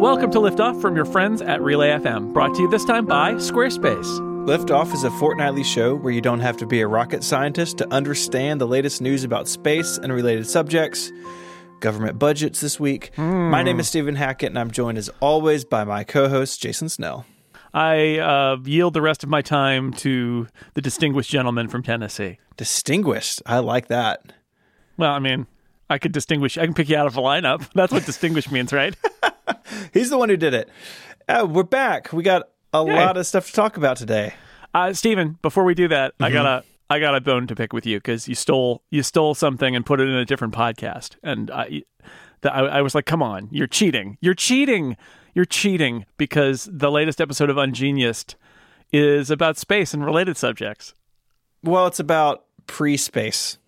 Welcome to Liftoff from your friends at Relay FM, brought to you this time by Squarespace. Liftoff is a fortnightly show where you don't have to be a rocket scientist to understand the latest news about space and related subjects. Government budgets this week. My name is Stephen Hackett, and I'm joined as always by my co host, Jason Snell. I uh, yield the rest of my time to the distinguished gentleman from Tennessee. Distinguished. I like that. Well, I mean, I could distinguish, I can pick you out of a lineup. That's what distinguish means, right? He's the one who did it. Uh, we're back. We got a Yay. lot of stuff to talk about today. Uh, Stephen, before we do that, I got a I got a bone to pick with you because you stole you stole something and put it in a different podcast, and I, the, I I was like, come on, you're cheating, you're cheating, you're cheating because the latest episode of Ungeniused is about space and related subjects. Well, it's about pre space.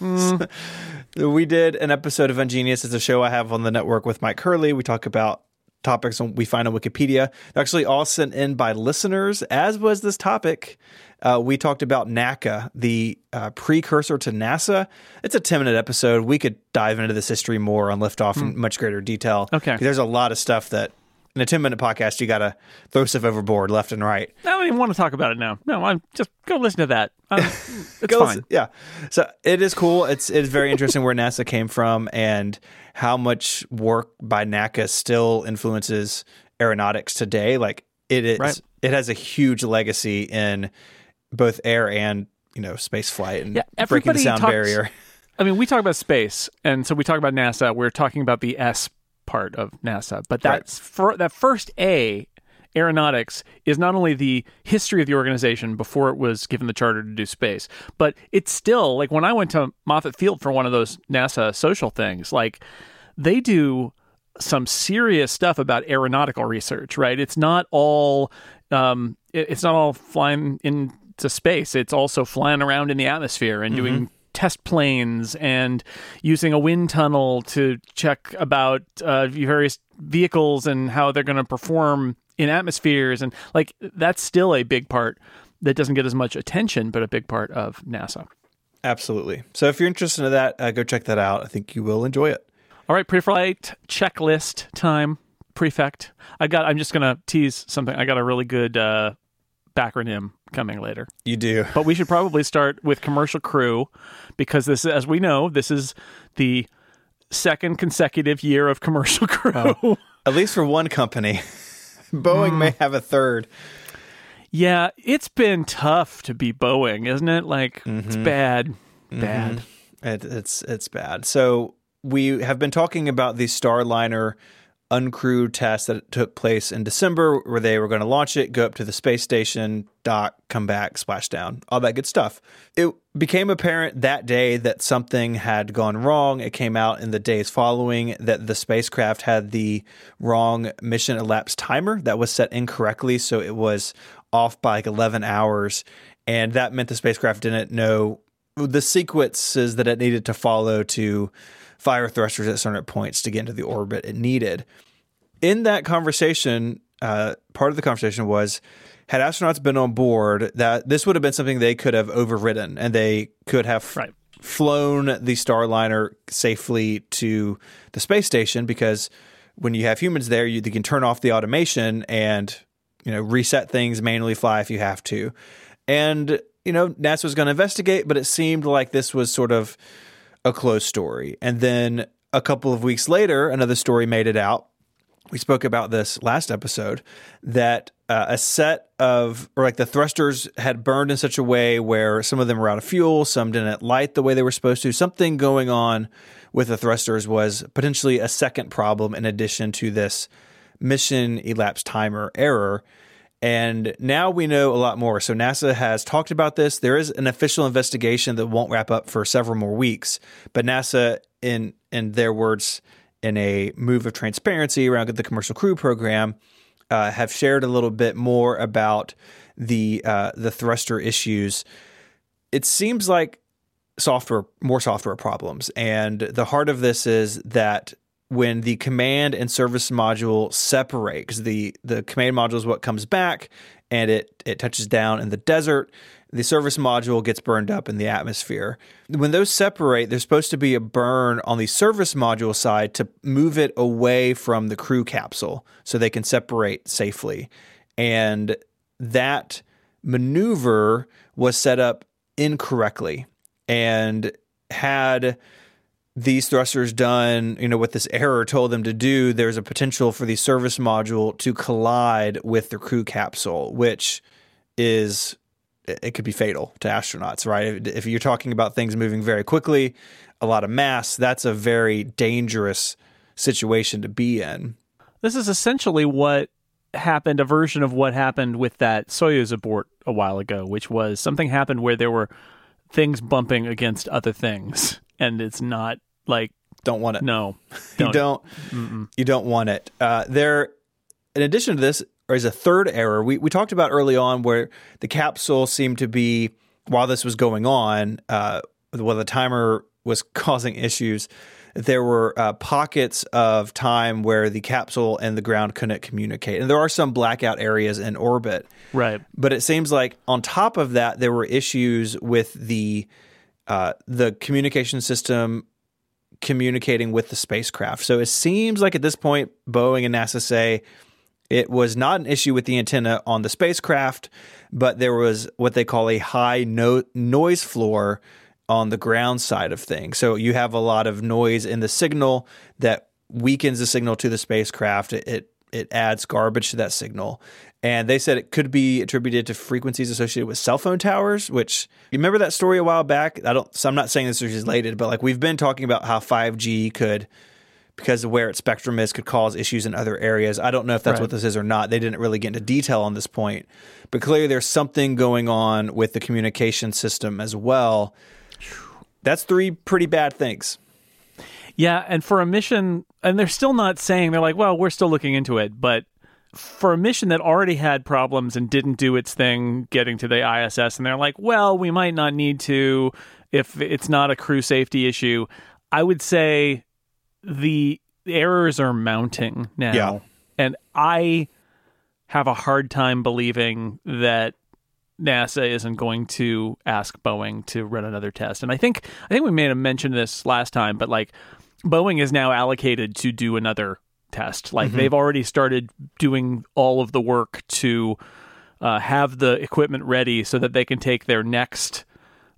we did an episode of Ungenius. It's a show I have on the network with Mike Hurley. We talk about topics we find on Wikipedia. They're actually all sent in by listeners, as was this topic. Uh, we talked about NACA, the uh, precursor to NASA. It's a 10 minute episode. We could dive into this history more on Liftoff in much greater detail. Okay. There's a lot of stuff that in a 10 minute podcast, you got to throw stuff overboard left and right. I don't even want to talk about it now. No, I'm just go listen to that. Um, it's fine. Yeah. So it is cool. It's it is very interesting where NASA came from and how much work by NACA still influences aeronautics today. Like it is Right. it has a huge legacy in both air and, you know, space flight and Yeah, breaking the sound talks- barrier. I mean, we talk about space, and so we talk about NASA. We're talking about the S part of NASA, but Right. that's for that first A, aeronautics, is not only the history of the organization before it was given the charter to do space, but it's still like when I went to Moffett Field for one of those NASA social things, like they do some serious stuff about aeronautical research, right? It's not all um, it- it's not all flying into space. It's also flying around in the atmosphere and doing test planes and using a wind tunnel to check about uh, various vehicles and how they're going to perform in atmospheres and like that's still a big part that doesn't get as much attention, but a big part of NASA. Absolutely. So if you're interested in that, uh, go check that out. I think you will enjoy it. All right, pre-flight checklist time. Prefect. I got. I'm just gonna tease something. I got a really good uh, backronym coming later. You do. But we should probably start with commercial crew because this, as we know, this is the second consecutive year of commercial crew. Oh, at least for one company. Boeing may hmm. have a third. yeah, it's been tough to be Boeing, isn't it? Like it's mm-hmm. bad, mm-hmm. bad. It, it's it's bad. So we have been talking about the Starliner uncrewed test that took place in December, where they were going to launch it, go up to the space station, dock, come back, splash down, all that good stuff. It became apparent that day that something had gone wrong. It came out in the days following that the spacecraft had the wrong mission elapsed timer that was set incorrectly, so it was off by like 11 hours, and that meant the spacecraft didn't know the sequences that it needed to follow to fire thrusters at certain points to get into the orbit it needed. In that conversation, uh, part of the conversation was had astronauts been on board, that this would have been something they could have overridden and they could have Right. flown the Starliner safely to the space station because when you have humans there, you, you can turn off the automation and you know reset things, manually fly if you have to. And you know NASA was going to investigate, but it seemed like this was sort of a closed story. And then a couple of weeks later, another story made it out. We spoke about this last episode that uh, a set of, or like the thrusters had burned in such a way where some of them were out of fuel, some didn't light the way they were supposed to. Something going on with the thrusters was potentially a second problem in addition to this mission elapsed timer error. And now we know a lot more. So NASA has talked about this. There is an official investigation that won't wrap up for several more weeks. But NASA, in in their words, in a move of transparency around the commercial crew program, uh, have shared a little bit more about the uh, the thruster issues. It seems like software more software problems, and the heart of this is that when the command and service module separate, because the the command module is what comes back, and it it touches down in the desert. The service module gets burned up in the atmosphere. When those separate, there's supposed to be a burn on the service module side to move it away from the crew capsule so they can separate safely. And that maneuver was set up incorrectly and had these thrusters done, you know, what this error told them to do, there's a potential for the service module to collide with the crew capsule, which is it could be fatal to astronauts, right? If you're talking about things moving very quickly, a lot of mass, that's a very dangerous situation to be in. This is essentially what happened, a version of what happened with that Soyuz abort a while ago, which was something happened where there were things bumping against other things, and it's not like don't want it. No, don't. you don't. Mm-mm. You don't want it. Uh, there, in addition to this, is a third error. We we talked about early on where the capsule seemed to be while this was going on, uh, while the timer was causing issues. There were uh, pockets of time where the capsule and the ground couldn't communicate, and there are some blackout areas in orbit. Right, but it seems like on top of that, there were issues with the uh, the communication system communicating with the spacecraft. So it seems like at this point, Boeing and NASA say it was not an issue with the antenna on the spacecraft, but there was what they call a high no- noise floor on the ground side of things. So you have a lot of noise in the signal that weakens the signal to the spacecraft. It, it, it adds garbage to that signal. And they said it could be attributed to frequencies associated with cell phone towers, which you remember that story a while back? I don't so I'm not saying this is related, but like we've been talking about how 5G could because of where its spectrum is could cause issues in other areas. I don't know if that's right. what this is or not. They didn't really get into detail on this point. But clearly there's something going on with the communication system as well. That's three pretty bad things. Yeah, and for a mission and they're still not saying they're like, well, we're still looking into it, but for a mission that already had problems and didn't do its thing getting to the ISS, and they're like, well, we might not need to if it's not a crew safety issue. I would say the errors are mounting now. Yeah. And I have a hard time believing that NASA isn't going to ask Boeing to run another test. And I think I think we may have mentioned this last time, but like Boeing is now allocated to do another test. Like mm-hmm. they've already started doing all of the work to uh, have the equipment ready so that they can take their next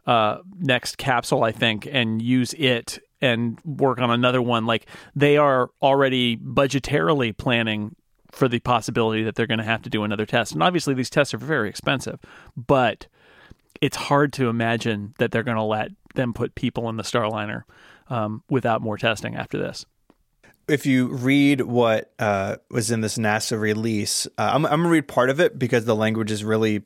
uh, next capsule, I think, and use it and work on another one. Like they are already budgetarily planning for the possibility that they're going to have to do another test. And obviously, these tests are very expensive, but it's hard to imagine that they're going to let them put people in the Starliner um, without more testing after this if you read what uh, was in this NASA release, uh, I'm, I'm going to read part of it because the language is really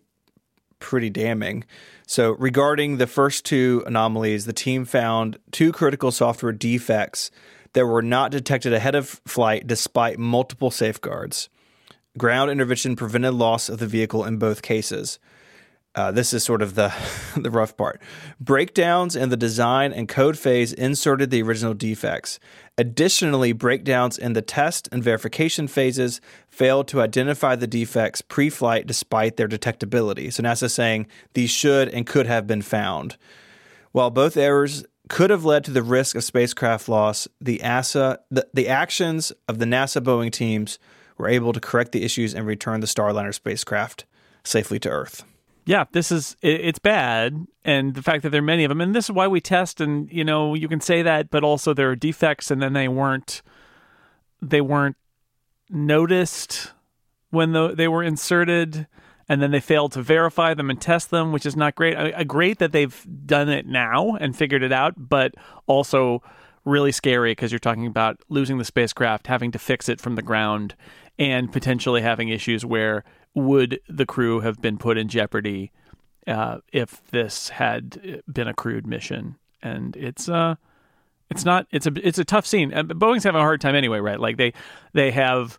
pretty damning. So, regarding the first two anomalies, the team found two critical software defects that were not detected ahead of flight despite multiple safeguards. Ground intervention prevented loss of the vehicle in both cases. Uh, this is sort of the the rough part. Breakdowns in the design and code phase inserted the original defects. Additionally, breakdowns in the test and verification phases failed to identify the defects pre-flight despite their detectability. So NASA saying these should and could have been found. While both errors could have led to the risk of spacecraft loss, the, ASA, the, the actions of the NASA Boeing teams were able to correct the issues and return the Starliner spacecraft safely to Earth yeah, this is it's bad, and the fact that there are many of them, and this is why we test, and you know you can say that, but also there are defects, and then they weren't they weren't noticed when the, they were inserted, and then they failed to verify them and test them, which is not great. I, I, great that they've done it now and figured it out, but also really scary because you're talking about losing the spacecraft, having to fix it from the ground, and potentially having issues where would the crew have been put in jeopardy uh, if this had been a crewed mission? And it's uh, it's not it's a it's a tough scene. Boeing's having a hard time anyway, right? Like they they have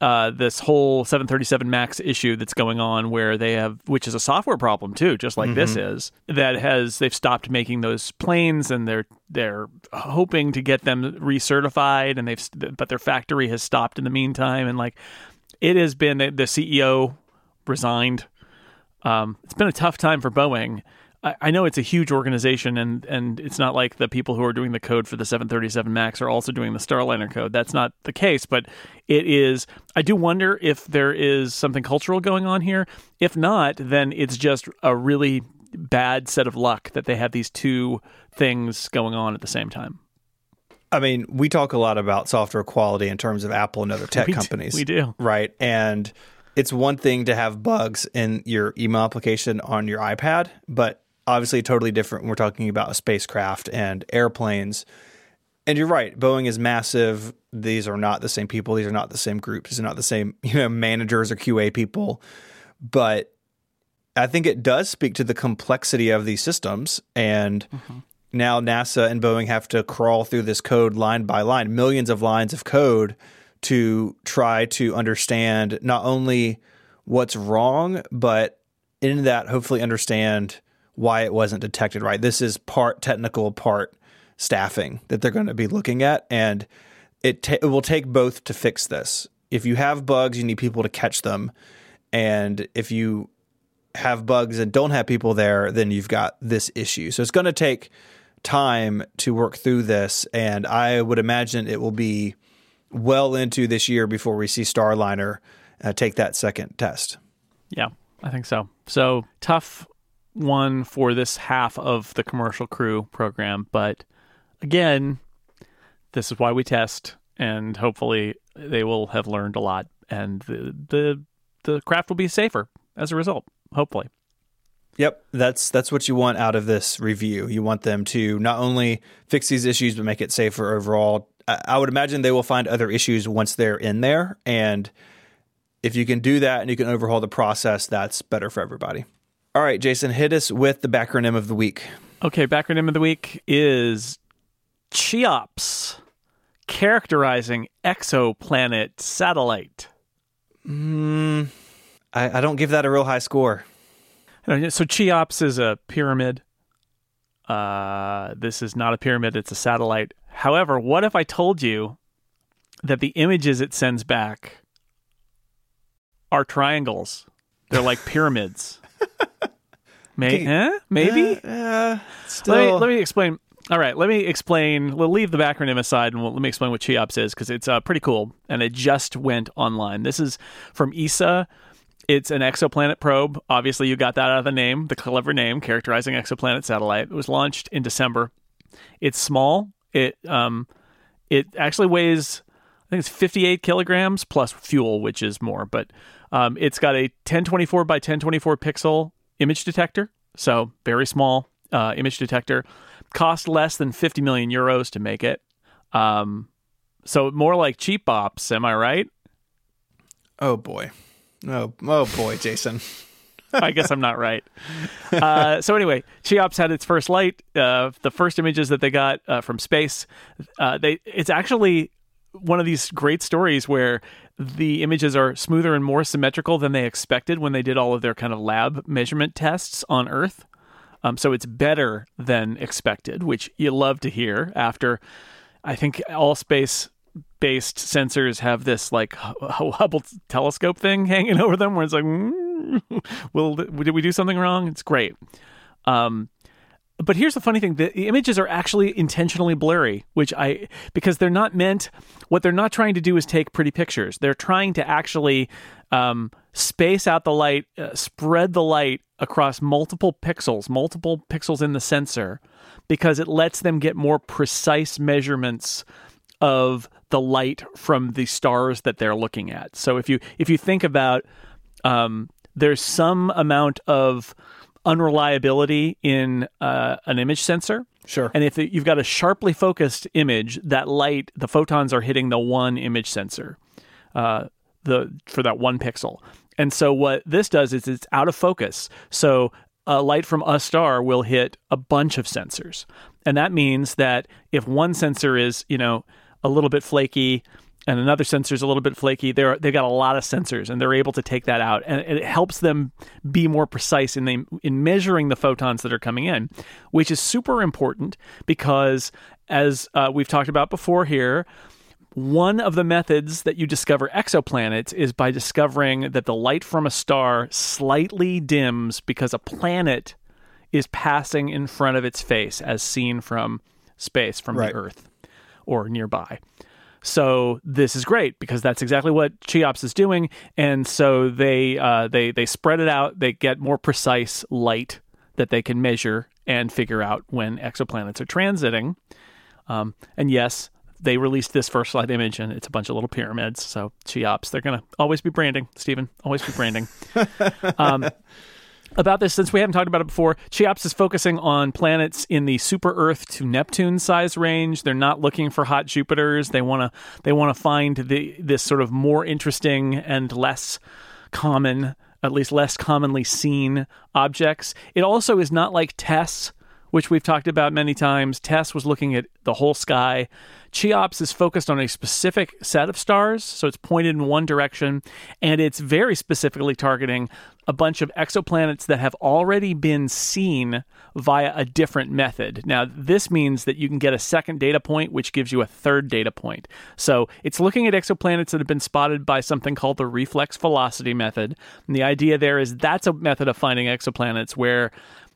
uh, this whole 737 Max issue that's going on, where they have, which is a software problem too, just like mm-hmm. this is, that has they've stopped making those planes, and they're they're hoping to get them recertified, and they've but their factory has stopped in the meantime, and like it has been the CEO resigned. Um, it's been a tough time for Boeing. I, I know it's a huge organization, and and it's not like the people who are doing the code for the 737 Max are also doing the Starliner code. That's not the case, but it is. I do wonder if there is something cultural going on here. If not, then it's just a really bad set of luck that they have these two things going on at the same time. I mean, we talk a lot about software quality in terms of Apple and other tech We do- companies. we do. Right. And it's one thing to have bugs in your email application on your iPad, but obviously totally different when we're talking about a spacecraft and airplanes. And you're right, Boeing is massive. These are not the same people. These are not the same groups. These are not the same, you know, managers or QA people. But I think it does speak to the complexity of these systems. And mm-hmm. now NASA and Boeing have to crawl through this code line by line, millions of lines of code to try to understand not only what's wrong, but in that, hopefully, understand why it wasn't detected right. This is part technical, part staffing that they're going to be looking at. And it, it will take both to fix this. If you have bugs, you need people to catch them. And if you have bugs and don't have people there, then you've got this issue. So it's going to take time to work through this. And I would imagine it will be well into this year before we see Starliner uh, take that second test. Yeah, I think so. So tough one for this half of the commercial crew program, but again, this is why we test, and hopefully they will have learned a lot, and the the the craft will be safer as a result. Hopefully, Yep, that's that's what you want out of this review. You want them to not only fix these issues but make it safer overall. I, I would imagine they will find other issues once they're in there, and if you can do that and you can overhaul the process, that's better for everybody. All right, Jason, hit us with the backronym of the week. okay. Backronym of the week is CHEOPS, characterizing exoplanet satellite. I, I don't give that a real high score. So Cheops is a pyramid. Uh, this is not a pyramid; it's a satellite. However, what if I told you that the images it sends back are triangles? They're like pyramids. May-? Maybe. Uh, still, Let me, let me explain. All right, let me explain. We'll leave the backronym aside and we'll, let me explain what Cheops is because it's uh, pretty cool and it just went online. This is from ESA. It's an exoplanet probe. Obviously, you got that out of the name, the clever name, characterizing exoplanet satellite. It was launched in December. It's small. It um, it actually weighs, I think it's 58 kilograms plus fuel, which is more. But um, it's got a 1024 by 1024 pixel image detector, so very small uh, image detector. Cost less than 50 million euros to make it. Um, so more like cheap ops, am I right? oh boy, oh oh boy, Jason. I guess I'm not right. Uh, so anyway, Cheops had its first light. Uh, the first images that they got uh, from space, uh, they it's actually one of these great stories where the images are smoother and more symmetrical than they expected when they did all of their kind of lab measurement tests on Earth. Um, so it's better than expected, which you love to hear. After, I think all space based sensors have this like Hubble telescope thing hanging over them, where it's like, mm, "Will did we do something wrong?" It's great. Um, but here's the funny thing: the images are actually intentionally blurry, which I because they're not meant. What they're not trying to do is take pretty pictures. They're trying to actually um, space out the light, uh, spread the light across multiple pixels, multiple pixels in the sensor, because it lets them get more precise measurements of the light from the stars that they're looking at. So if you if you think about um, there's some amount of unreliability in uh, an image sensor. Sure. And if you've got a sharply focused image, that light, the photons are hitting the one image sensor, uh, the for that one pixel. And so what this does is it's out of focus. So a light from a star will hit a bunch of sensors, and that means that if one sensor is you know a little bit flaky and another sensor is a little bit flaky, they're they've got a lot of sensors and they're able to take that out, and it helps them be more precise in the, in measuring the photons that are coming in, which is super important because as uh, we've talked about before here. One of the methods that you discover exoplanets is by discovering that the light from a star slightly dims because a planet is passing in front of its face as seen from space, from Right. the Earth or nearby. So this is great because that's exactly what Cheops is doing, and so they uh, they they spread it out. They get more precise light that they can measure and figure out when exoplanets are transiting. Um, and yes, they released this first light image, and it's a bunch of little pyramids. So Cheops, they're gonna always be branding, Stephen, always be branding. um, about this since we haven't talked about it before. Cheops is focusing on planets in the super Earth to Neptune size range. They're not looking for hot Jupiters. They want to they want to find the this sort of more interesting and less common, at least less commonly seen objects. It also is not like TESS, which we've talked about many times. TESS was looking at the whole sky. Cheops is focused on a specific set of stars, so it's pointed in one direction, and it's very specifically targeting a bunch of exoplanets that have already been seen via a different method. Now, this means that you can get a second data point, which gives you a third data point. So it's looking at exoplanets that have been spotted by something called the reflex velocity method. And the idea there is that's a method of finding exoplanets where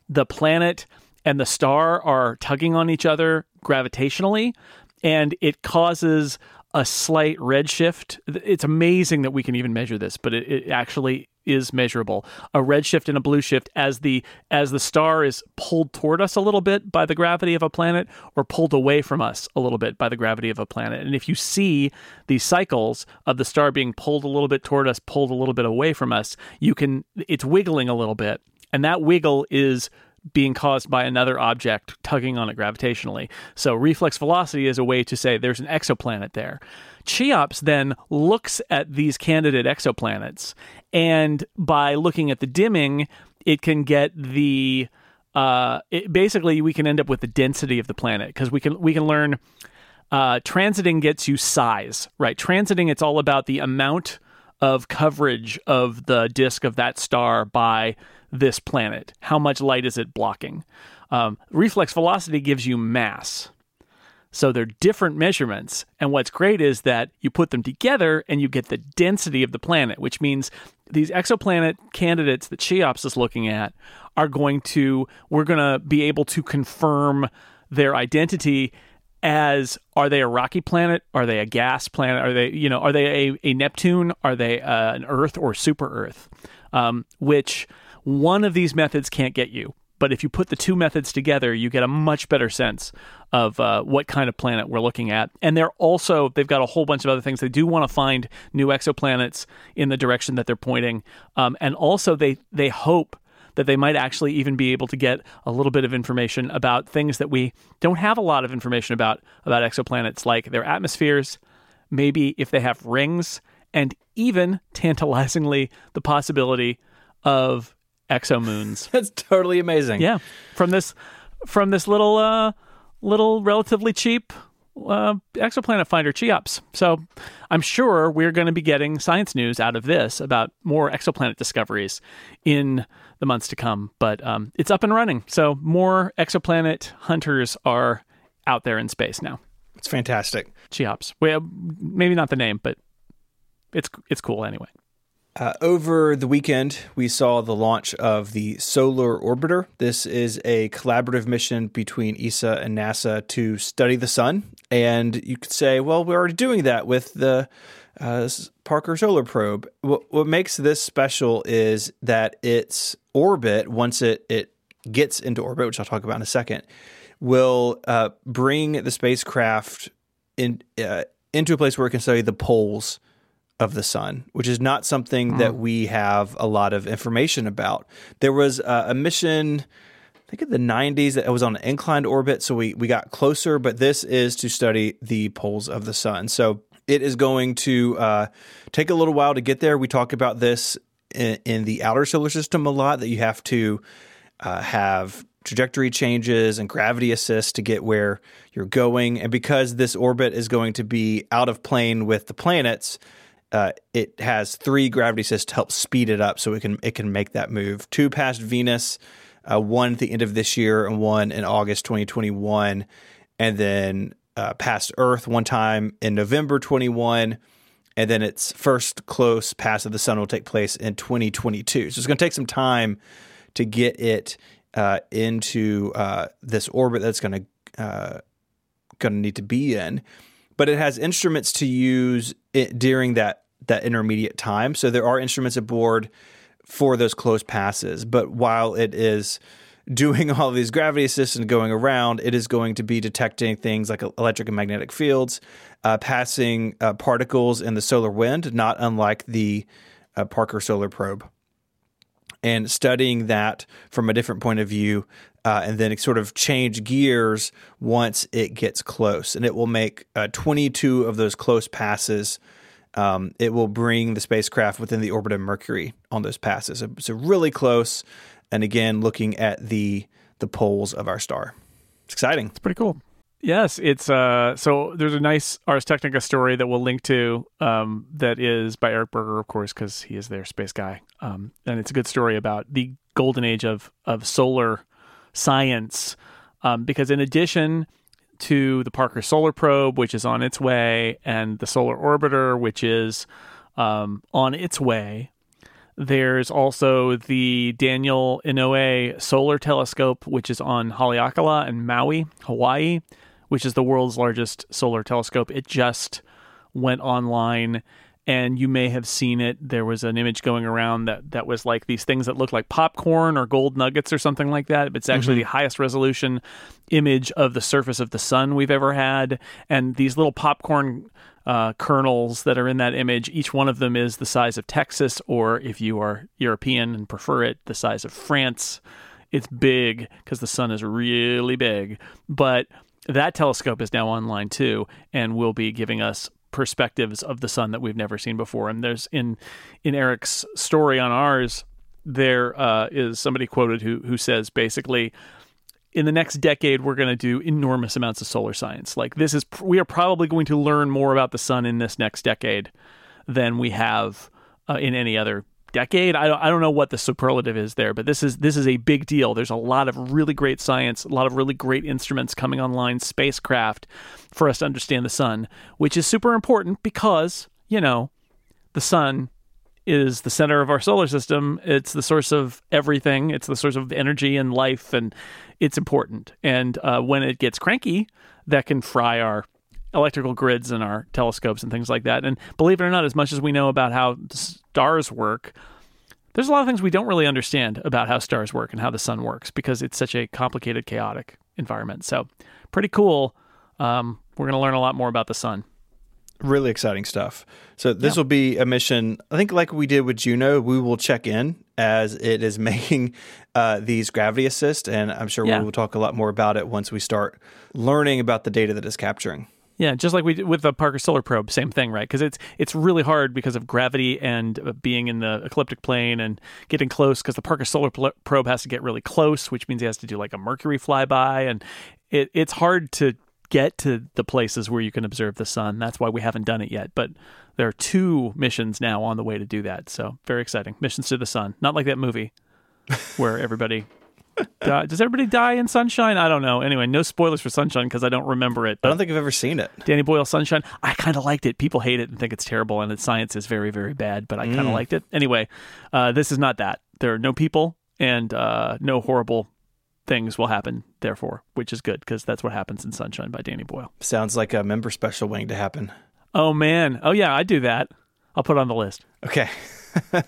the planet and the star are tugging on each other gravitationally, and it causes a slight redshift. It's amazing that we can even measure this, but it, it actually is measurable. A redshift and a blue shift as the as the star is pulled toward us a little bit by the gravity of a planet or pulled away from us a little bit by the gravity of a planet. And if you see these cycles of the star being pulled a little bit toward us, pulled a little bit away from us, you can it's wiggling a little bit. And that wiggle is being caused by another object tugging on it gravitationally. So reflex velocity is a way to say there's an exoplanet there. Cheops then looks at these candidate exoplanets, and by looking at the dimming, it can get the uh, it, basically we can end up with the density of the planet because we can we can learn uh, transiting gets you size right. Transiting it's all about the amount of coverage of the disk of that star by this planet. How much light is it blocking? Um, reflex velocity gives you mass. So they're different measurements. And what's great is that you put them together and you get the density of the planet, which means these exoplanet candidates that Cheops is looking at are going to, we're going to be able to confirm their identity as are they a rocky planet? Are they a gas planet? Are they, you know, are they a, a Neptune? Are they uh, an Earth or super Earth? Um, which one of these methods can't get you. But if you put the two methods together, you get a much better sense of uh, what kind of planet we're looking at. And they're also, they've got a whole bunch of other things. They do want to find new exoplanets in the direction that they're pointing. Um, and also, they, they hope that they might actually even be able to get a little bit of information about things that we don't have a lot of information about about exoplanets, like their atmospheres, maybe if they have rings, and even tantalizingly the possibility of exomoons. That's totally amazing. yeah, from this from this little uh, little relatively cheap uh, exoplanet finder Cheops. So I'm sure we're going to be getting science news out of this about more exoplanet discoveries in the months to come. But um, it's up and running, so more exoplanet hunters are out there in space now. It's fantastic. Cheops, well, maybe not the name, but it's it's cool anyway. Uh, over the weekend, we saw the launch of the Solar Orbiter. This is a collaborative mission between ESA and NASA to study the sun. And you could say, well, we're already doing that with the uh, Parker Solar Probe. What, what makes this special is that its orbit, once it, it gets into orbit, which I'll talk about in a second, will uh, bring the spacecraft in uh, into a place where it can study the poles of the sun, which is not something that we have a lot of information about. There was uh, a mission, I think in the 90s, that was on an inclined orbit, so we, we got closer, but this is to study the poles of the sun. So it is going to uh, take a little while to get there. We talk about this in, in the outer solar system a lot, that you have to uh, have trajectory changes and gravity assist to get where you're going. And because this orbit is going to be out of plane with the planets, uh, it has three gravity assists to help speed it up so it can it can make that move. Two past Venus, uh, one at the end of this year and one in August 2021, and then uh, past Earth one time in November 21, and then its first close pass of the sun will take place in 2022. So it's going to take some time to get it uh, into uh, this orbit that's going to uh, going to need to be in. But it has instruments to use during that that intermediate time. So there are instruments aboard for those close passes. But while it is doing all these gravity assists and going around, it is going to be detecting things like electric and magnetic fields, uh, passing uh, particles in the solar wind, not unlike the uh, Parker Solar Probe, and studying that from a different point of view. Uh, and then sort of change gears once it gets close. And it will make uh, 22 of those close passes um, it will bring the spacecraft within the orbit of Mercury on those passes. So, so really close, and again, looking at the the poles of our star. It's exciting. It's pretty cool. Yes, it's uh. So there's a nice Ars Technica story that we'll link to. Um, that is by Eric Berger, of course, because he is their space guy. Um, and it's a good story about the golden age of of solar science. Um, because in addition to the Parker Solar Probe, which is on its way, and the Solar Orbiter, which is um, on its way. There's also the Daniel Inouye Solar Telescope, which is on Haleakala and Maui, Hawaii, which is the world's largest solar telescope. It just went online and you may have seen it. There was an image going around that that was like these things that look like popcorn or gold nuggets or something like that. But it's actually mm-hmm. the highest resolution image of the surface of the sun we've ever had. And these little popcorn uh, kernels that are in that image, each one of them is the size of Texas, or if you are European and prefer it, the size of France. It's big because the sun is really big, but that telescope is now online too and will be giving us perspectives of the sun that we've never seen before. And there's in in Eric's story on Ars, there uh, is somebody quoted who who says basically. In the next decade, we're going to do enormous amounts of solar science. Like this is, we are probably going to learn more about the sun in this next decade than we have uh, in any other decade. I don't, I don't know what the superlative is there, but this is this is a big deal. There's a lot of really great science, a lot of really great instruments coming online, spacecraft for us to understand the sun, which is super important because, you know, the sun is the center of our solar system. It's the source of everything. It's the source of energy and life, and it's important. And uh, when it gets cranky, that can fry our electrical grids and our telescopes and things like that. And believe it or not, as much as we know about how stars work, there's a lot of things we don't really understand about how stars work and how the sun works because it's such a complicated, chaotic environment. So, pretty cool. Um, we're going to learn a lot more about the sun. Really exciting stuff. So, this yeah. will be a mission, I think, like we did with Juno, we will check in as it is making uh, these gravity assist. And I'm sure yeah. we will talk a lot more about it once we start learning about the data that it's capturing. Yeah, just like we did with the Parker Solar Probe, same thing, right? Because it's it's really hard because of gravity and uh, being in the ecliptic plane and getting close. Because the Parker Solar Probe has to get really close, which means he has to do like a Mercury flyby, and it, it's hard to get to the places where you can observe the sun. That's why we haven't done it yet. But there are two missions now on the way to do that. So very exciting missions to the sun. Not like that movie where everybody die. Does everybody die in Sunshine? I don't know. Anyway, no spoilers for Sunshine because I don't remember it. I don't think I've ever seen it. Danny Boyle Sunshine. I kind of liked it. People hate it and think it's terrible, and its science is very, very bad. But I kind of mm. liked it. Anyway, uh, this is not that. There are no people and uh, no horrible things will happen. Therefore, which is good because that's what happens in Sunshine by Danny Boyle. Sounds like a member special waiting to happen. Oh man. Oh yeah, I do that. I'll put it on the list. Okay.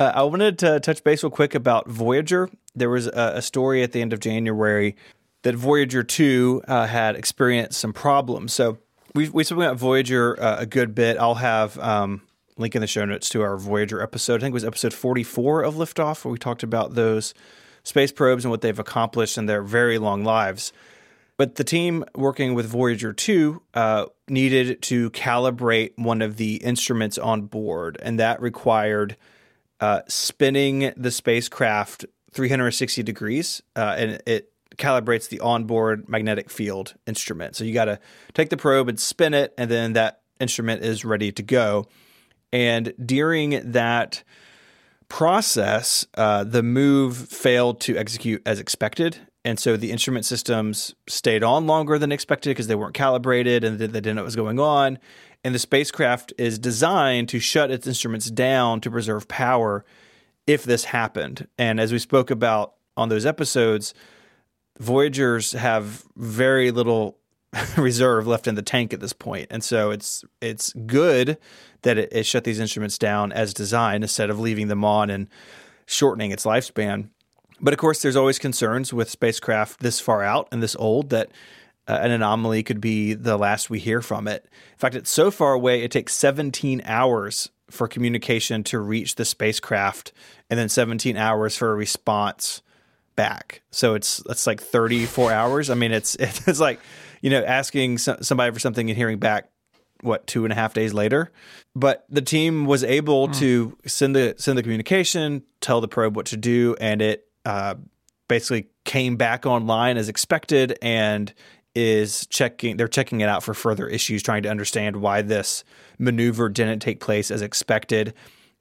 Uh, I wanted to touch base real quick about Voyager. There was a, a story at the end of January that Voyager 2 uh, had experienced some problems. So we we spoke about Voyager uh, a good bit. I'll have um, link in the show notes to our Voyager episode. I think it was episode 44 of Liftoff, where we talked about those space probes and what they've accomplished in their very long lives. But the team working with Voyager 2 uh, needed to calibrate one of the instruments on board, and that required – uh, spinning the spacecraft 360 degrees, uh, and it calibrates the onboard magnetic field instrument. So you got to take the probe and spin it, and then that instrument is ready to go. And during that process, uh, the move failed to execute as expected, And so the instrument systems stayed on longer than expected because they weren't calibrated and they didn't know what was going on. And the spacecraft is designed to shut its instruments down to preserve power if this happened. And as we spoke about on those episodes, Voyagers have very little reserve left in the tank at this point. And so it's it's good that it, it, shut these instruments down as designed instead of leaving them on and shortening its lifespan. But of course, there's always concerns with spacecraft this far out and this old that uh, an anomaly could be the last we hear from it. In fact, it's so far away, it takes 17 hours for communication to reach the spacecraft and then 17 hours for a response back. So it's it's like 34 hours. I mean, it's it's like you know asking somebody for something and hearing back what two and a half days later. But the team was able mm. to send the send the communication, tell the probe what to do, and it uh, basically came back online as expected and is checking they're checking it out for further issues trying to understand why this maneuver didn't take place as expected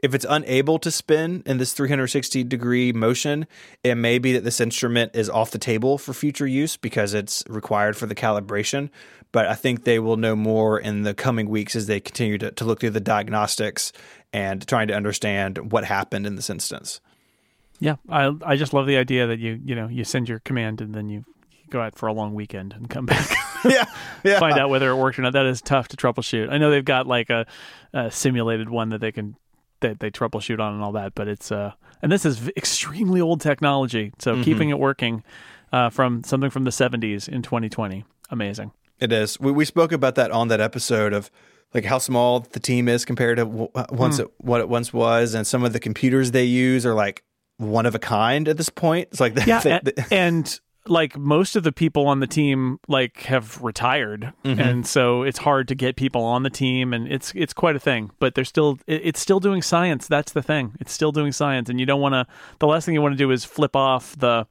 if it's unable to spin in this 360 degree motion, it may be that this instrument is off the table for future use because it's required for the calibration. But I think they will know more in the coming weeks as they continue to, to look through the diagnostics and trying to understand what happened in this instance. Yeah, I I just love the idea that you you know you send your command and then you go out for a long weekend and come back. yeah, yeah. Find out whether it worked or not. That is tough to troubleshoot. I know they've got like a, a simulated one that they can that they troubleshoot on and all that. But it's uh, and this is extremely old technology, so mm-hmm. keeping it working uh, from something from the '70s in 2020, amazing. It is. We we spoke about that on that episode of like how small the team is compared to w- uh, once mm. it, what it once was, and some of the computers they use are like one of a kind at this point. It's like yeah, they, they, and like most of the people on the team like have retired. Mm-hmm. and so it's hard to get people on the team and it's it's quite a thing but they're still it's still doing science. That's the thing. It's still doing science and you don't want to the last thing you want to do is flip off the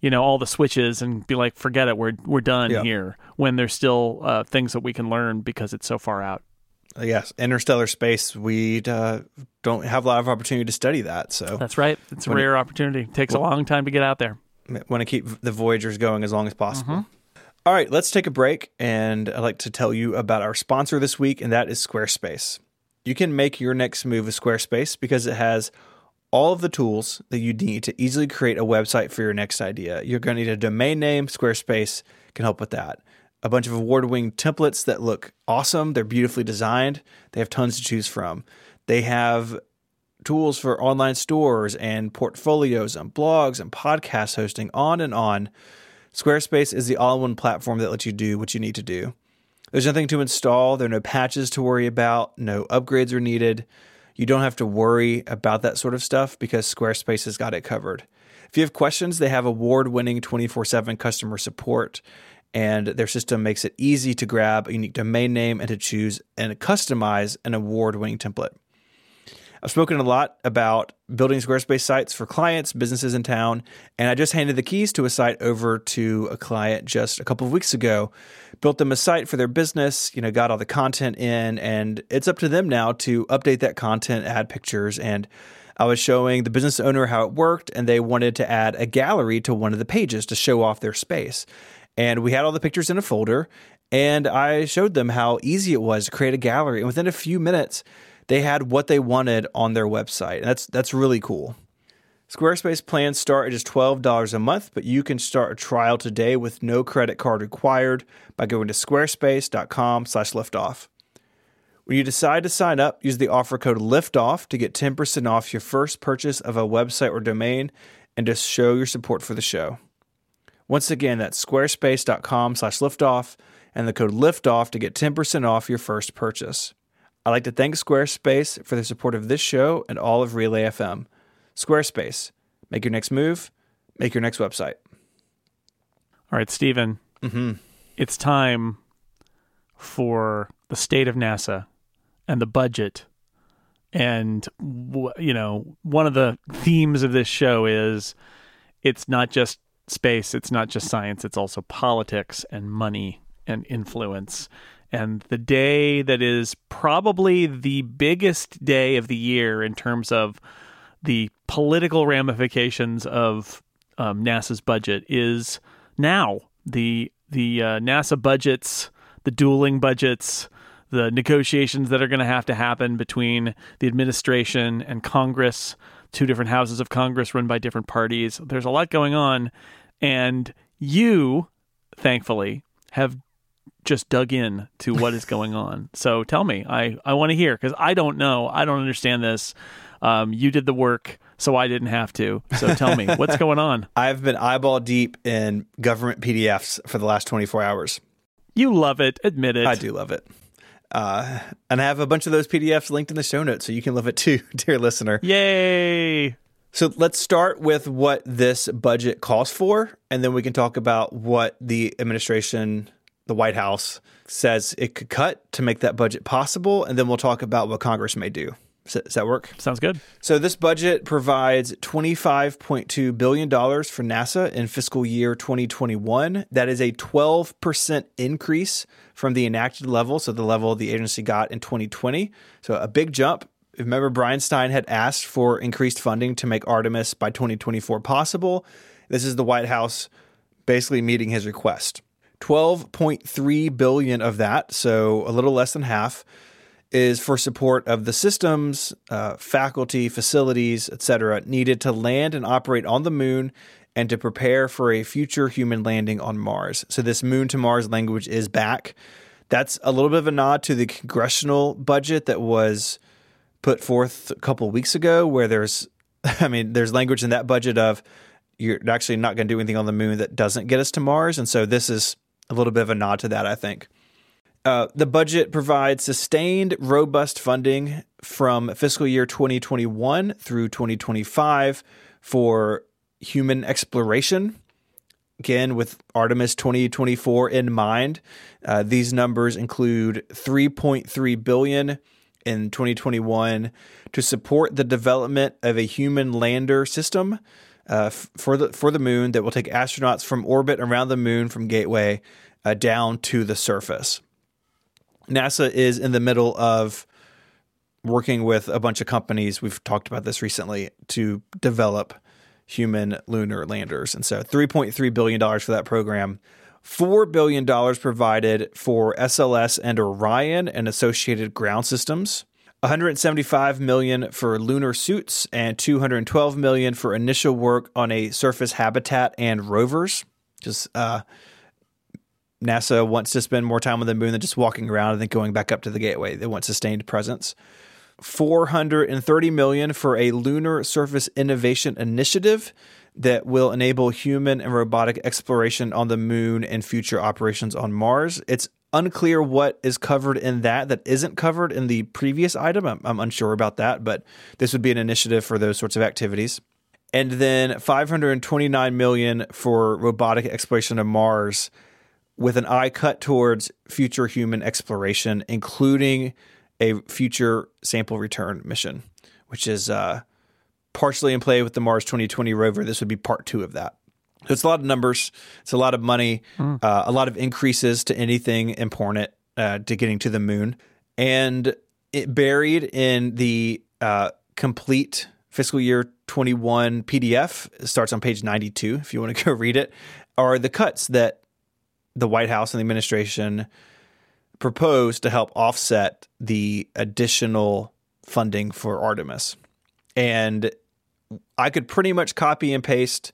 you know all the switches and be like forget it we're we're done yeah. here when there's still uh, things that we can learn because it's so far out. Yes interstellar space we uh, don't have a lot of opportunity to study that so. That's right. It's a rare it, opportunity. It takes well, a long time to get out there want to keep the Voyagers going as long as possible. Mm-hmm. All right, let's take a break. And I'd like to tell you about our sponsor this week, and that is Squarespace. You can make your next move with Squarespace because it has all of the tools that you need to easily create a website for your next idea. You're going to need a domain name. Squarespace can help with that. A bunch of award winning templates that look awesome. They're beautifully designed. They have tons to choose from. They have tools for online stores and portfolios and blogs and podcast hosting, on and on. Squarespace is the all in one platform that lets you do what you need to do. There's nothing to install, there are no patches to worry about, no upgrades are needed. You don't have to worry about that sort of stuff because Squarespace has got it covered. If you have questions, they have award winning 24 7 customer support, and their system makes it easy to grab a unique domain name and to choose and customize an award winning template. I've spoken a lot about building Squarespace sites for clients, businesses in town, and I just handed the keys to a site over to a client just a couple of weeks ago. Built them a site for their business, you know, got all the content in, and it's up to them now to update that content, add pictures, and I was showing the business owner how it worked, and they wanted to add a gallery to one of the pages to show off their space. And we had all the pictures in a folder, and I showed them how easy it was to create a gallery. And within a few minutes, they had what they wanted on their website. And that's that's really cool. Squarespace plans start at just $12 a month, but you can start a trial today with no credit card required by going to squarespace.com/liftoff. When you decide to sign up, use the offer code LIFTOFF to get 10% off your first purchase of a website or domain and to show your support for the show. Once again, that's squarespace.com slash liftoff and the code LIFTOFF to get 10% off your first purchase. I'd like to thank Squarespace for their support of this show and all of Relay FM. Squarespace, make your next move, make your next website. All right, Stephen. Mm-hmm. It's time for the state of NASA and the budget. And, you know, one of the themes of this show is it's not just space, it's not just science, it's also politics and money and influence and the day that is probably the biggest day of the year in terms of the political ramifications of um, NASA's budget is now the the uh, NASA budgets, the dueling budgets, the negotiations that are going to have to happen between the administration and Congress, two different houses of Congress run by different parties. There's a lot going on, and you, thankfully, have just dug in to what is going on. So tell me, I, I want to hear because I don't know. I don't understand this. Um, you did the work, so I didn't have to. So tell me, what's going on? I've been eyeball deep in government PDFs for the last 24 hours. You love it. Admit it. I do love it. Uh, and I have a bunch of those PDFs linked in the show notes, so you can love it too, dear listener. Yay! So let's start with what this budget calls for, and then we can talk about what the administration, the White House, says it could cut to make that budget possible, and then we'll talk about what Congress may do. Does that work? Sounds good. So this budget provides $25.2 billion for NASA in fiscal year 2021. That is a 12% increase from the enacted level, so the level the agency got in 2020. So a big jump. If remember, Bridenstine had asked for increased funding to make Artemis by 2024 possible. This is the White House basically meeting his request. 12.3 billion of that, so a little less than half, is for support of the systems, uh, faculty, facilities, etc., needed to land and operate on the moon and to prepare for a future human landing on Mars. So, this moon to Mars language is back. That's a little bit of a nod to the congressional budget that was put forth a couple weeks ago, where there's, I mean, there's language in that budget of you're actually not going to do anything on the moon that doesn't get us to Mars. And so, this is a little bit of a nod to that, I think. Uh, the budget provides sustained, robust funding from fiscal year 2021 through 2025 for human exploration. Again, with Artemis 2024 in mind, uh, these numbers include 3.3 billion in 2021 to support the development of a human lander system uh, for the for the moon that will take astronauts from orbit around the moon from Gateway uh, down to the surface. NASA is in the middle of working with a bunch of companies. We've talked about this recently to develop human lunar landers. And so $3.3 billion for that program. $4 billion provided for SLS and Orion and associated ground systems. 175 million for lunar suits and 212 million for initial work on a surface habitat and rovers. Just uh, NASA wants to spend more time on the moon than just walking around and then going back up to the gateway. They want sustained presence. 430 million for a lunar surface innovation initiative that will enable human and robotic exploration on the moon and future operations on Mars. It's unclear what is covered in that that isn't covered in the previous item. I'm, I'm unsure about that, but this would be an initiative for those sorts of activities. And then 529 million for robotic exploration of Mars with an eye cut towards future human exploration, including a future sample return mission, which is uh, partially in play with the Mars 2020 rover. This would be part two of that. So it's a lot of numbers. It's a lot of money, mm. uh, a lot of increases to anything important uh, to getting to the moon. And it buried in the uh, complete fiscal year 21 PDF, it starts on page 92 if you want to go read it, are the cuts that the White House and the administration proposed to help offset the additional funding for Artemis. And I could pretty much copy and paste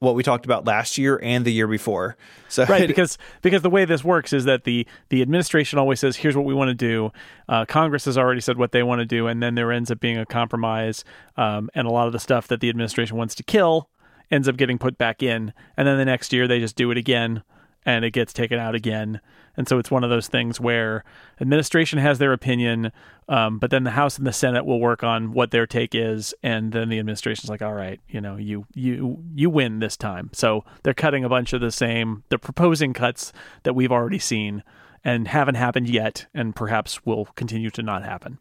what we talked about last year and the year before. So right, because because the way this works is that the the administration always says, "Here's what we want to do." Uh, Congress has already said what they want to do, and then there ends up being a compromise, um, and a lot of the stuff that the administration wants to kill ends up getting put back in, and then the next year they just do it again and it gets taken out again. And so it's one of those things where administration has their opinion, um, but then the House and the Senate will work on what their take is, and then the administration's like, "All right, you know, you you you win this time." So they're cutting a bunch of the same. They're proposing cuts that we've already seen and haven't happened yet, and perhaps will continue to not happen.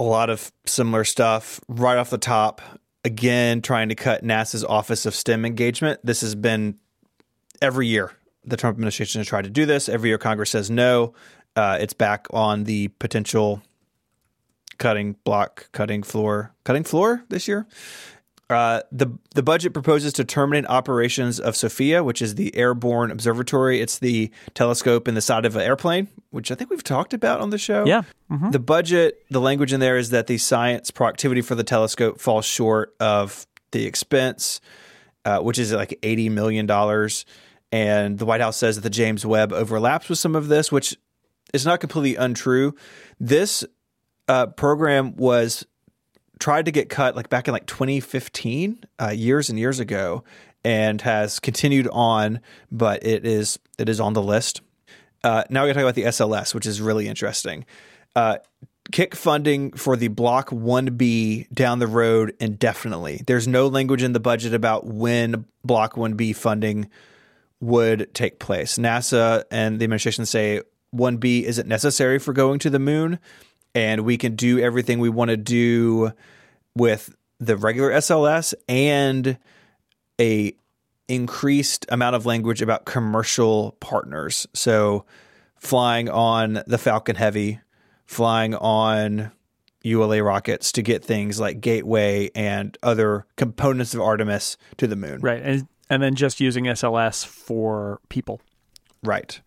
A lot of similar stuff right off the top. Again, trying to cut NASA's Office of STEM engagement. This has been every year the Trump administration has tried to do this. Every year, Congress says no. Uh, it's back on the potential cutting block, cutting floor, cutting floor this year. Uh, the the budget proposes to terminate operations of SOFIA, which is the airborne observatory. It's the telescope in the side of an airplane, which I think we've talked about on the show. Yeah. Mm-hmm. The budget, the language in there is that the science productivity for the telescope falls short of the expense, uh, which is like eighty million dollars. And the White House says that the James Webb overlaps with some of this, which is not completely untrue. This uh, program was tried to get cut like back in like 2015, uh, years and years ago, and has continued on, but it is it is on the list. Uh, now we're going to talk about the SLS, which is really interesting. Uh, kick funding for the Block 1B down the road indefinitely. There's no language in the budget about when Block 1B funding would take place. NASA and the administration say 1B isn't necessary for going to the moon, and we can do everything we want to do with the regular SLS and a increased amount of language about commercial partners. So flying on the Falcon Heavy, flying on ULA rockets to get things like Gateway and other components of Artemis to the moon. Right. And and then just using SLS for people. Right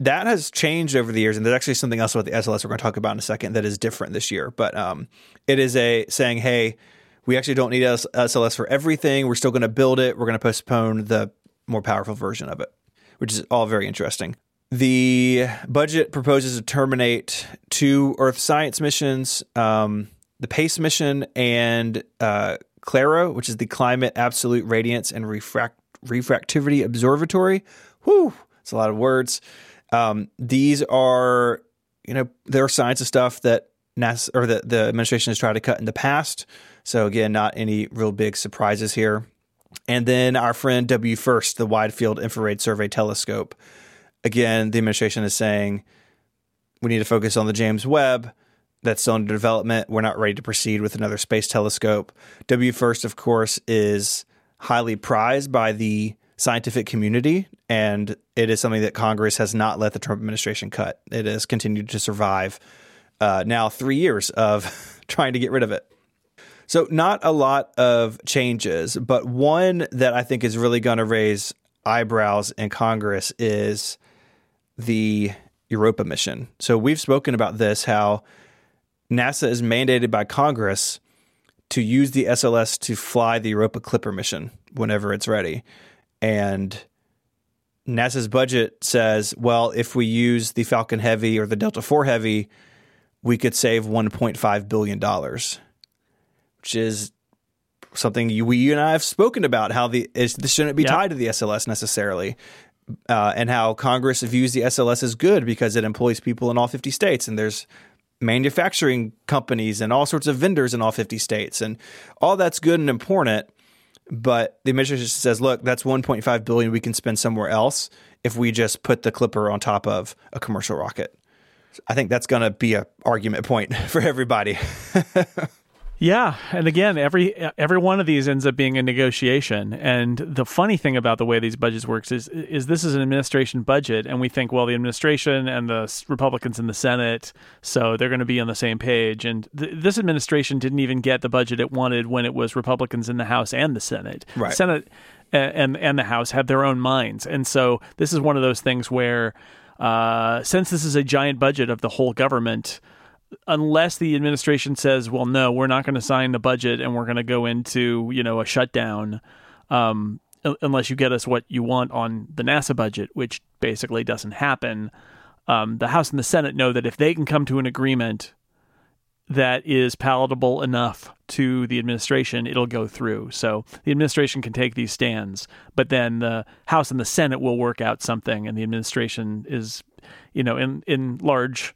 that has changed over the years, and there's actually something else about the SLS we're going to talk about in a second that is different this year. But um, it is a saying, hey, we actually don't need SLS for everything. We're still going to build it. We're going to postpone the more powerful version of it, which is all very interesting. The budget proposes to terminate two Earth science missions, um, the PACE mission and uh, CLARREO, which is the Climate Absolute Radiance and Refract- Refractivity Observatory. Whew, it's a lot of words. Um, these are, you know, there are signs of stuff that NASA or that the administration has tried to cut in the past. So again, not any real big surprises here. And then our friend WFIRST, the Wide Field Infrared Survey Telescope. Again, the administration is saying we need to focus on the James Webb. That's still under development. We're not ready to proceed with another space telescope. WFIRST, of course, is highly prized by the scientific community, and it is something that Congress has not let the Trump administration cut. It has continued to survive uh, now three years of trying to get rid of it. So, not a lot of changes, but one that I think is really going to raise eyebrows in Congress is the Europa mission. So, we've spoken about this how NASA is mandated by Congress to use the SLS to fly the Europa Clipper mission whenever it's ready. And NASA's budget says, well, if we use the Falcon Heavy or the Delta IV Heavy, we could save $1.5 billion, which is something you, we you and I have spoken about how the this shouldn't be yeah. tied to the SLS necessarily. Uh, and how Congress views the SLS as good because it employs people in all 50 states, and there's manufacturing companies and all sorts of vendors in all 50 states, and all that's good and important. But the administration says, look, that's 1.5 billion we can spend somewhere else if we just put the clipper on top of a commercial rocket. I think that's going to be a argument point for everybody. Yeah, and again, every every one of these ends up being a negotiation. And the funny thing about the way these budgets works is is this is an administration budget, and we think, well, the administration and the Republicans in the Senate, so they're going to be on the same page. And th- this administration didn't even get the budget it wanted when it was Republicans in the House and the Senate. Right. The Senate and and the House have their own minds, and so this is one of those things where, uh, since this is a giant budget of the whole government unless the administration says, "Well, no, we're not going to sign the budget and we're going to go into you know a shutdown," um, unless you get us what you want on the NASA budget, which basically doesn't happen. Um, the House and the Senate know that if they can come to an agreement that is palatable enough to the administration, it'll go through. So the administration can take these stands, but then the House and the Senate will work out something, and the administration is, you know, in in large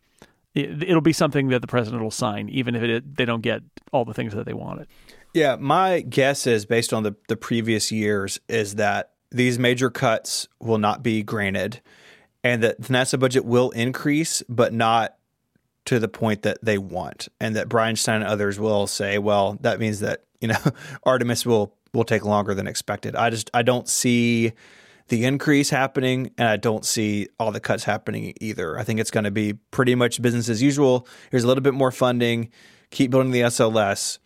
it'll be something that the president will sign, even if it, they don't get all the things that they wanted. Yeah, my guess is based on the, the previous years is that these major cuts will not be granted and that the NASA budget will increase, but not to the point that they want. And that Bridenstine and others will say, well, that means that, you know, Artemis will will take longer than expected. I just I don't see the increase happening, and I don't see all the cuts happening either. I think it's going to be pretty much business as usual. Here's a little bit more funding, keep building the SLS,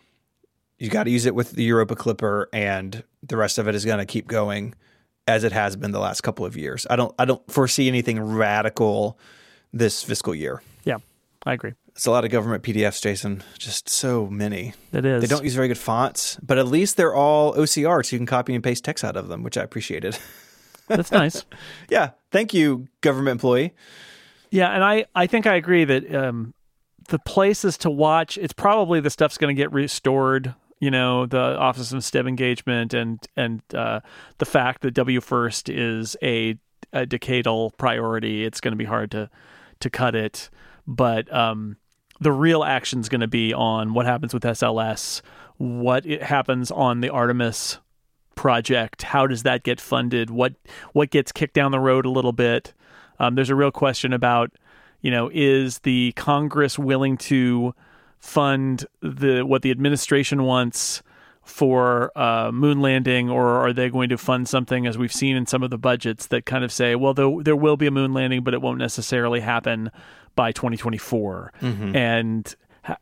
you got to use it with the Europa Clipper, and the rest of it is going to keep going as it has been the last couple of years. I don't I don't foresee anything radical this fiscal year. Yeah, I agree. It's a lot of government PDFs, Jason. Just so many. It is. They don't use very good fonts, but at least they're all OCR, so you can copy and paste text out of them, which I appreciated. That's nice. yeah, thank you, government employee. Yeah, and I I think I agree that um, the places to watch, it's probably the stuff's going to get restored. You know, the Office of STEM Engagement and and uh, the fact that WFIRST is a, a decadal priority. It's going to be hard to to cut it, but um, the real action is going to be on what happens with SLS, what it happens on the Artemis project, how does that get funded, what what gets kicked down the road a little bit. Um, there's a real question about, you know, is the Congress willing to fund the what the administration wants for uh, moon landing, or are they going to fund something as we've seen in some of the budgets that kind of say, well, there, there will be a moon landing, but it won't necessarily happen by 2024, mm-hmm. and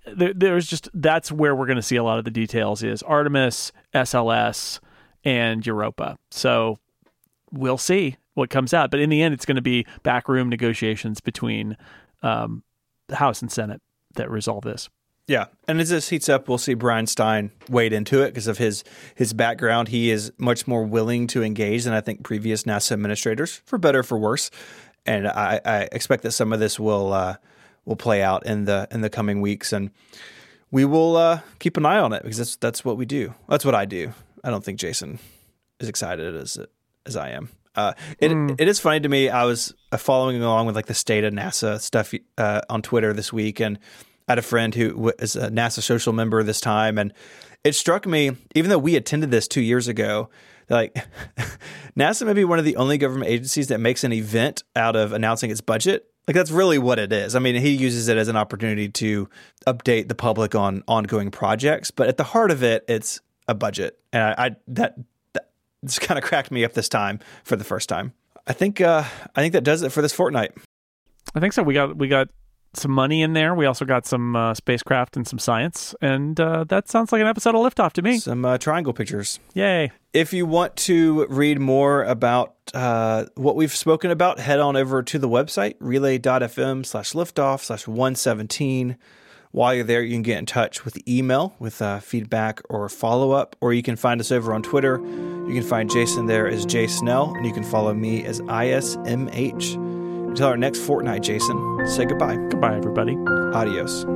there, there's just that's where we're going to see a lot of the details is Artemis, SLS, and Europa. So we'll see what comes out, but in the end, it's going to be backroom negotiations between um, the House and Senate that resolve this. Yeah, and as this heats up, we'll see Bridenstine wade into it because of his his background. He is much more willing to engage than I think previous NASA administrators, for better or for worse. And I, I expect that some of this will uh, will play out in the in the coming weeks, and we will uh, keep an eye on it because that's that's what we do. That's what I do. I don't think Jason is excited as as I am. Uh, it mm. it is funny to me. I was uh, following along with like the state of NASA stuff uh, on Twitter this week, and I had a friend who is a NASA social member this time, and it struck me, even though we attended this two years ago, like NASA may be one of the only government agencies that makes an event out of announcing its budget. Like that's really what it is. I mean, he uses it as an opportunity to update the public on ongoing projects, but at the heart of it, it's a budget, and I, I that that just kind of cracked me up this time for the first time. I think uh, I think that does it for this fortnight. I think so. We got we got some money in there. We also got some uh, spacecraft and some science, and uh, that sounds like an episode of Liftoff to me. Some uh, triangle pictures. Yay! If you want to read more about uh, what we've spoken about, head on over to the website relay.fm slash liftoff slash 117. While you're there, you can get in touch with email with uh, feedback or follow up, or you can find us over on Twitter. You can find Jason there as Jay Snell, and you can follow me as ISMH. Until our next fortnight, Jason, say goodbye. Goodbye, everybody. Adios.